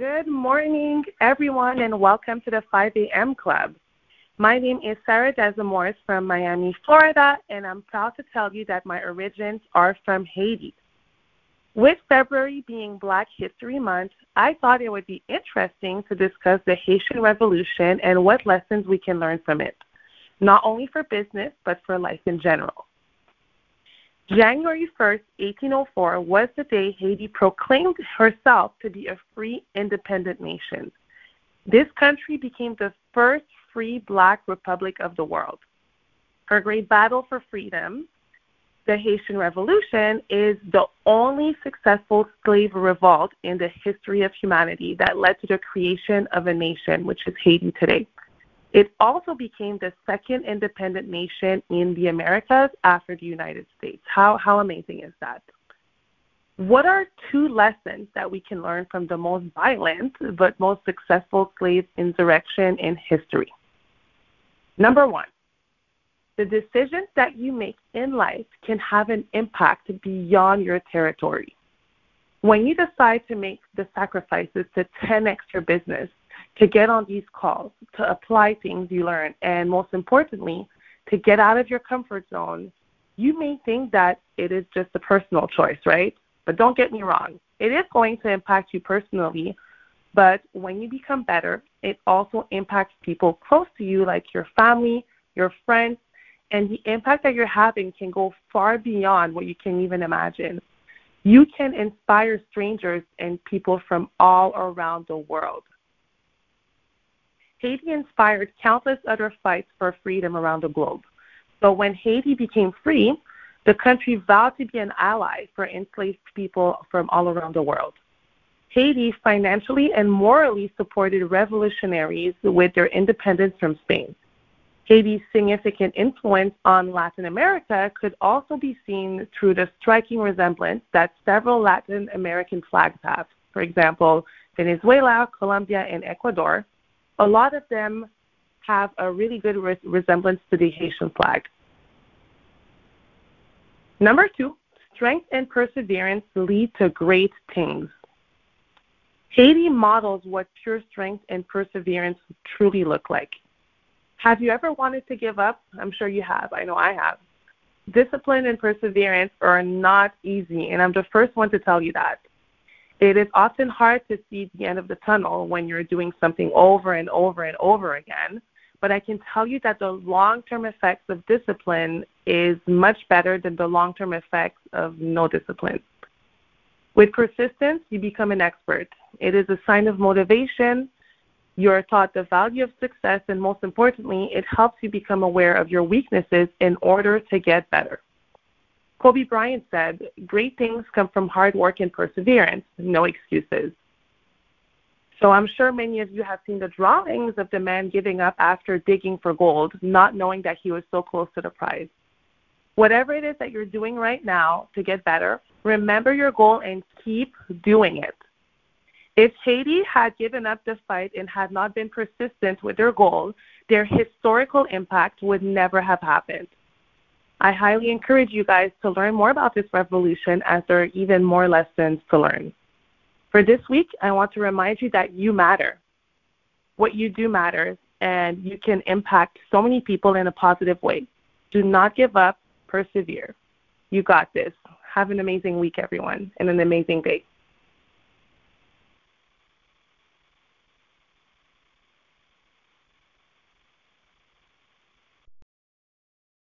Good morning, everyone, and welcome to the 5 a.m. Club. My name is Sarah Desamores from Miami, Florida, and I'm proud to tell you that my origins are from Haiti. With February being Black History Month, I thought it would be interesting to discuss the Haitian Revolution and what lessons we can learn from it, not only for business, but for life in general. January 1st, 1804 was the day Haiti proclaimed herself to be a free, independent nation. This country became the first free black republic of the world. Her great battle for freedom, the Haitian Revolution, is the only successful slave revolt in the history of humanity that led to the creation of a nation, which is Haiti today. It also became the second independent nation in the Americas after the United States. How, how amazing is that? What are two lessons that we can learn from the most violent but most successful slave insurrection in history? Number one, the decisions that you make in life can have an impact beyond your territory. When you decide to make the sacrifices to 10x your business, to get on these calls, to apply things you learn, and most importantly, to get out of your comfort zone, you may think that it is just a personal choice, right? But don't get me wrong, it is going to impact you personally. But when you become better, it also impacts people close to you, like your family, your friends, and the impact that you're having can go far beyond what you can even imagine. You can inspire strangers and people from all around the world. Haiti inspired countless other fights for freedom around the globe. But when Haiti became free, the country vowed to be an ally for enslaved people from all around the world. Haiti financially and morally supported revolutionaries with their independence from Spain. Haiti's significant influence on Latin America could also be seen through the striking resemblance that several Latin American flags have. For example, Venezuela, Colombia, and Ecuador a lot of them have a really good re- resemblance to the Haitian flag. Number two, strength and perseverance lead to great things. Haiti models what pure strength and perseverance truly look like. Have you ever wanted to give up? I'm sure you have. I know I have. Discipline and perseverance are not easy, and I'm the first one to tell you that. It is often hard to see the end of the tunnel when you're doing something over and over and over again. But I can tell you that the long term effects of discipline is much better than the long term effects of no discipline. With persistence, you become an expert. It is a sign of motivation. You're taught the value of success, and most importantly, it helps you become aware of your weaknesses in order to get better. Kobe Bryant said, Great things come from hard work and perseverance, no excuses. So I'm sure many of you have seen the drawings of the man giving up after digging for gold, not knowing that he was so close to the prize. Whatever it is that you're doing right now to get better, remember your goal and keep doing it. If Haiti had given up the fight and had not been persistent with their goal, their historical impact would never have happened. I highly encourage you guys to learn more about this revolution as there are even more lessons to learn. For this week, I want to remind you that you matter. What you do matters, and you can impact so many people in a positive way. Do not give up, persevere. You got this. Have an amazing week, everyone, and an amazing day.